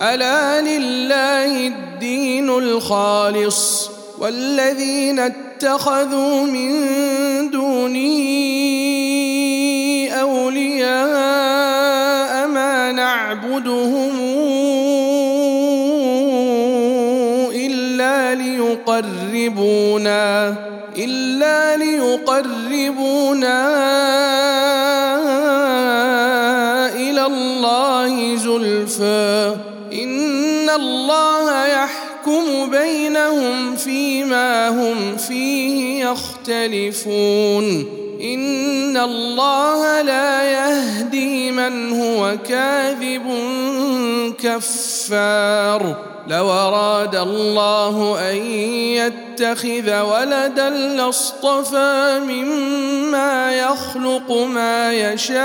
ألا لله الدين الخالص والذين اتخذوا من دونه أولياء ما نعبدهم إلا ليقربونا إلا ليقربونا إلى الله زلفى. الله يحكم بينهم فيما هم فيه يختلفون. إن الله لا يهدي من هو كاذب كفار. لو أراد الله أن يتخذ ولدا لاصطفى مما يخلق ما يشاء.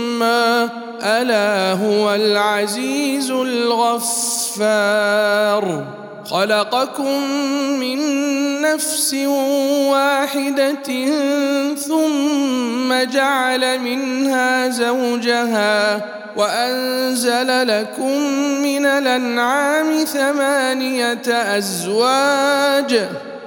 الا هو العزيز الغفار خلقكم من نفس واحدة ثم جعل منها زوجها وانزل لكم من الانعام ثمانيه ازواج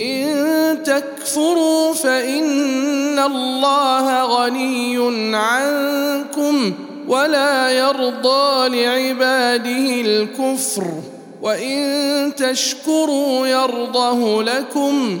إن تكفروا فإن الله غني عنكم ولا يرضى لعباده الكفر وإن تشكروا يرضه لكم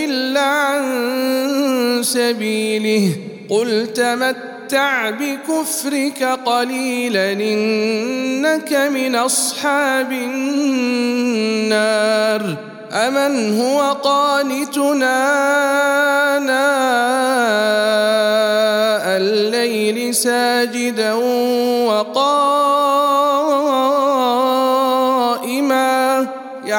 عن سبيله. قل تمتع بكفرك قليلا إنك من أصحاب النار. أمن هو قانتنا اناء الليل ساجدا وقائما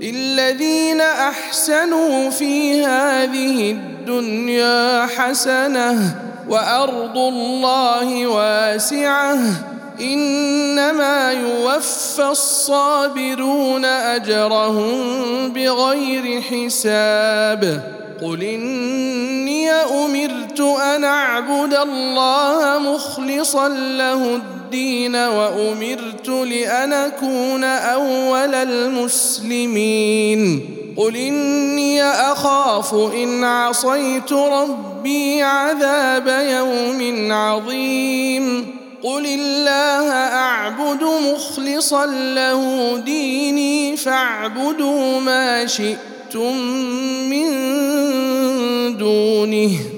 للذين أحسنوا في هذه الدنيا حسنة وأرض الله واسعة إنما يوفى الصابرون أجرهم بغير حساب قل إني أمرت أن أعبد الله مخلصا له الدين وأمرت لأن أكون أول المسلمين. قل إني أخاف إن عصيت ربي عذاب يوم عظيم. قل الله أعبد مخلصا له ديني فاعبدوا ما شئتم من دونه.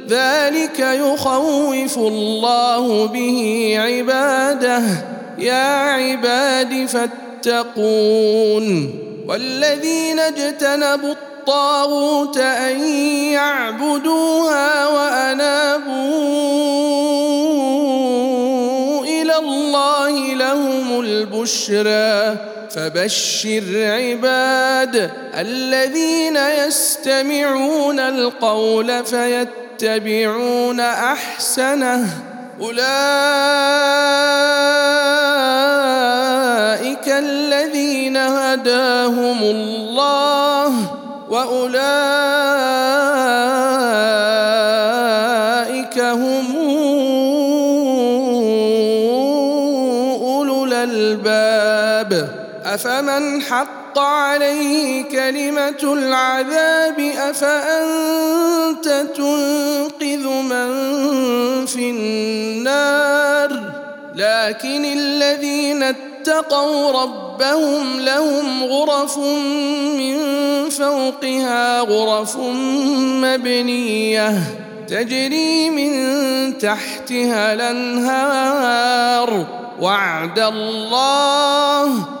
ذلك يخوف الله به عباده. يا عباد فاتقون. والذين اجتنبوا الطاغوت أن يعبدوها وأنابوا إلى الله لهم البشرى. فبشر عباد الذين يستمعون القول فيتبعون أحسنه. أولئك الذين هداهم الله وأولئك هم أولو الألباب. أفمن حق عليه كلمه العذاب أفأنت تنقذ من في النار؟ لكن الذين اتقوا ربهم لهم غرف من فوقها غرف مبنية تجري من تحتها الأنهار. وعد الله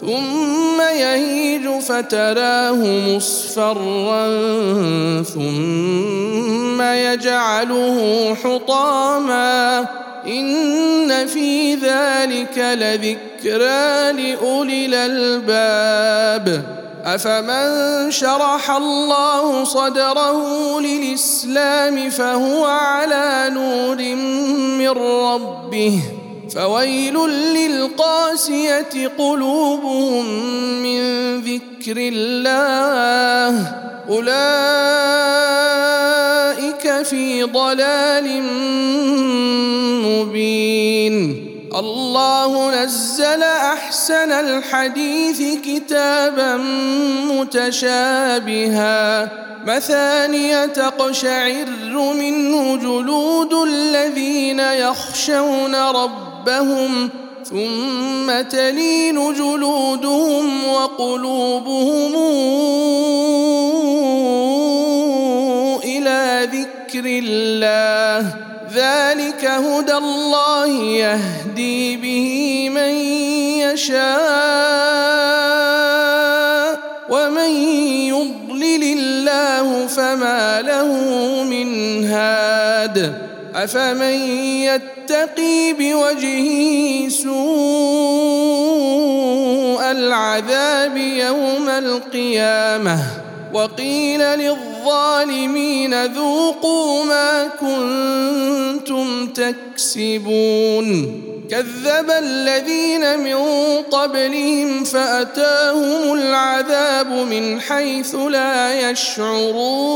ثم يهيج فتراه مصفرا ثم يجعله حطاما إن في ذلك لذكرى لأولي الألباب. أفمن شرح الله صدره للإسلام فهو على نور من ربه. فويل للقاسية قلوبهم من ذكر الله. أولئك في ضلال مبين. الله نزل أحسن الحديث كتابا متشابها. مثانية تقشعر منه جلود الذين يخشون ربهم ثم تلين جلودهم وقلوبهم إلى ذكر الله. ذلك هدى الله يهدي به من يشاء ومن يضلل الله فما له من هاد. أفمن يتقي بوجهه سوء العذاب يوم القيامة. وقيل للظالمين ذوقوا ما كنتم تكسبون. كذب الذين من قبلهم فأتاهم العذاب من حيث لا يشعرون.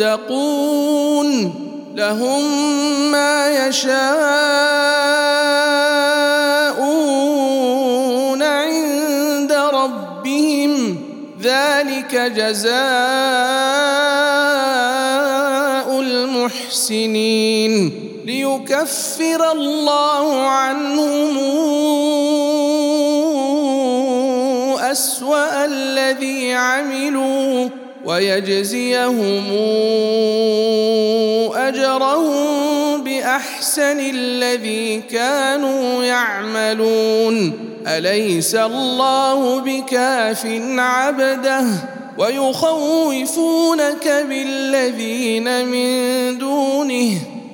المتقون لهم ما يشاءون عند ربهم ذلك جزاء المحسنين ليكفر الله عنهم أسوأ الذي عملوا ويجزيهم أجرهم بأحسن الذي كانوا يعملون. أليس الله بكاف عبده ويخوفونك بالذين من دونه؟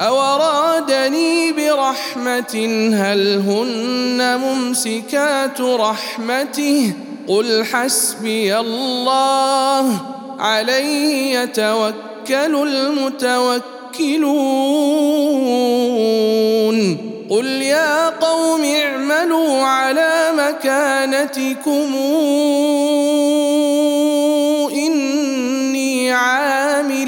أو أرادني برحمة هل هن ممسكات رحمته قل حسبي الله عليه يتوكل المتوكلون قل يا قوم اعملوا على مكانتكم اني عامل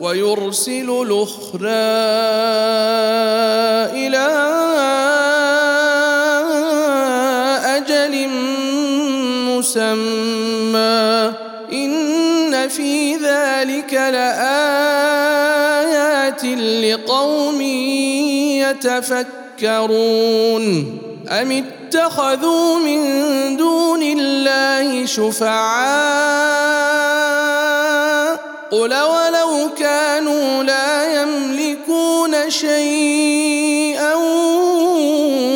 ويرسل الأخرى إلى أجل مسمى. إن في ذلك لآيات لقوم يتفكرون. أم اتخذوا من دون الله شفعاء؟ قل ولو كانوا لا يملكون شيئا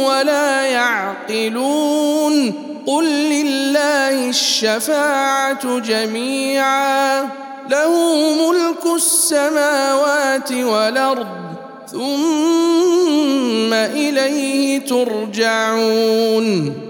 ولا يعقلون قل لله الشفاعة جميعا له ملك السماوات والأرض ثم إليه ترجعون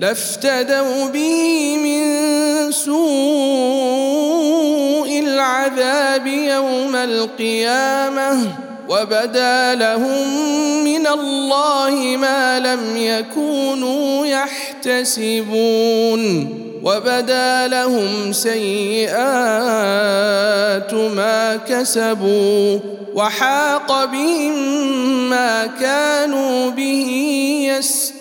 لافتدوا به من سوء العذاب يوم القيامة وبدا لهم من الله ما لم يكونوا يحتسبون وبدا لهم سيئات ما كسبوا وحاق بهم ما كانوا به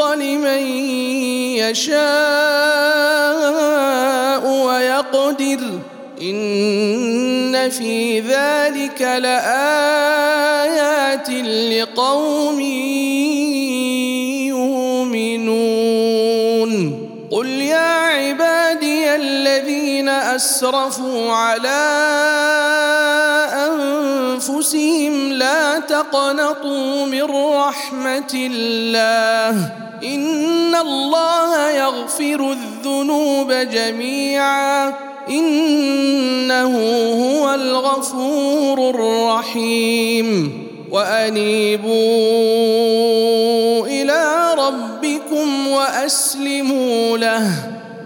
لمن يشاء ويقدر. إن في ذلك لآيات لقوم يؤمنون. قل يا عبادي الذين أسرفوا على أنفسهم لا تقنطوا من رحمة الله إن الله يغفر الذنوب جميعا إنه هو الغفور الرحيم وأنيبوا إلى ربكم وأسلموا له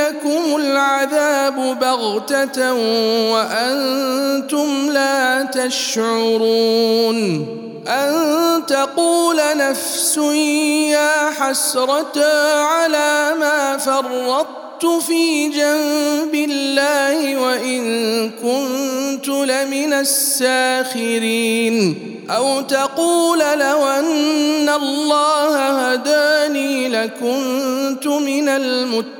ياتيكم العذاب بغته وأنتم لا تشعرون ان تقول نفس يا حسره على ما فرطت في جنب الله وان كنت لمن الساخرين أو تقول لو ان الله هداني لكنت من المتقين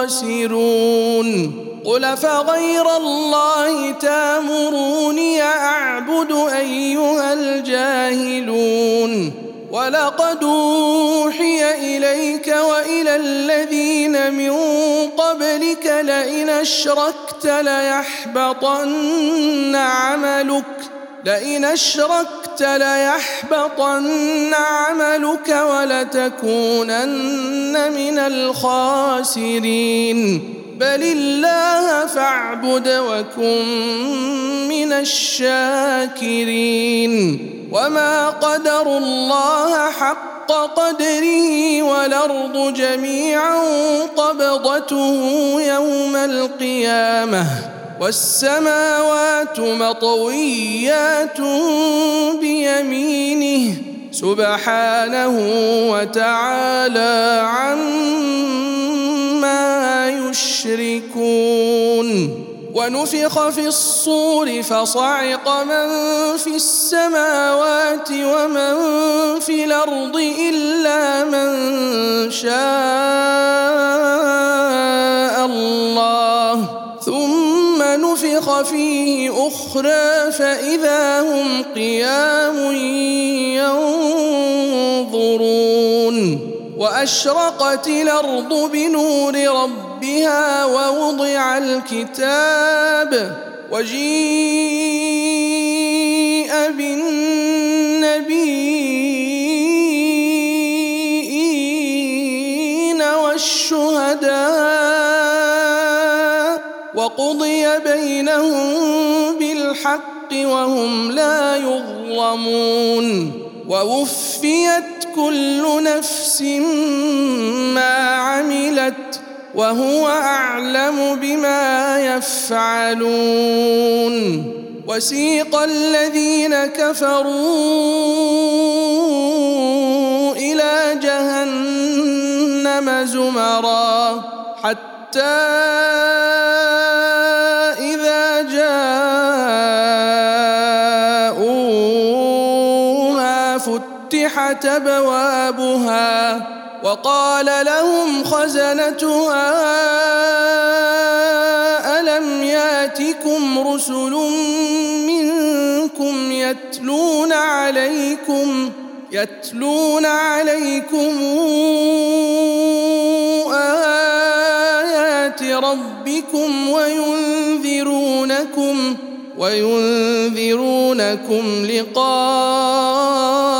الخاسرون قل فغير الله تامروني أعبد أيها الجاهلون. ولقد أوحي إليك وإلى الذين من قبلك لئن أشركت ليحبطن عملك. لئن أشركت ليحبطن عملك ولتكونن من الخاسرين. بل الله فاعبد وكن من الشاكرين. وما قدروا الله حق قدره والأرض جميعا قبضته يوم القيامة. والسماوات مطويات بيمينه سبحانه وتعالى عما يشركون. ونفخ في الصور فصعق من في السماوات ومن في الأرض إلا من شاء الله. ثم نفخ فيه أخرى فإذا هم قيام ينظرون وأشرقت الأرض بنور ربها ووضع الكتاب وجيء بالنبيين بينهم بالحق وهم لا يظلمون ووفيت كل نفس ما عملت وهو اعلم بما يفعلون وسيق الذين كفروا إلى جهنم زمرا حتى فتحت ابوابها وقال لهم خزنتها الم ياتكم رسل منكم يتلون عليكم يتلون عليكم آيات ربكم وينذرونكم وينذرونكم لقاء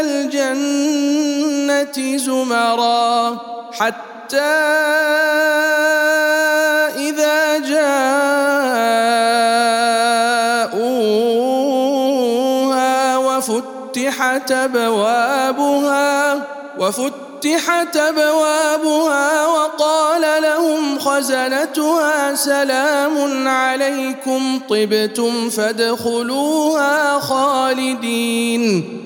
إلى الجنة زمرا حتى إذا جاءوها وفتحت أبوابها وفتحت أبوابها وقال لهم خزنتها سلام عليكم طبتم فادخلوها خالدين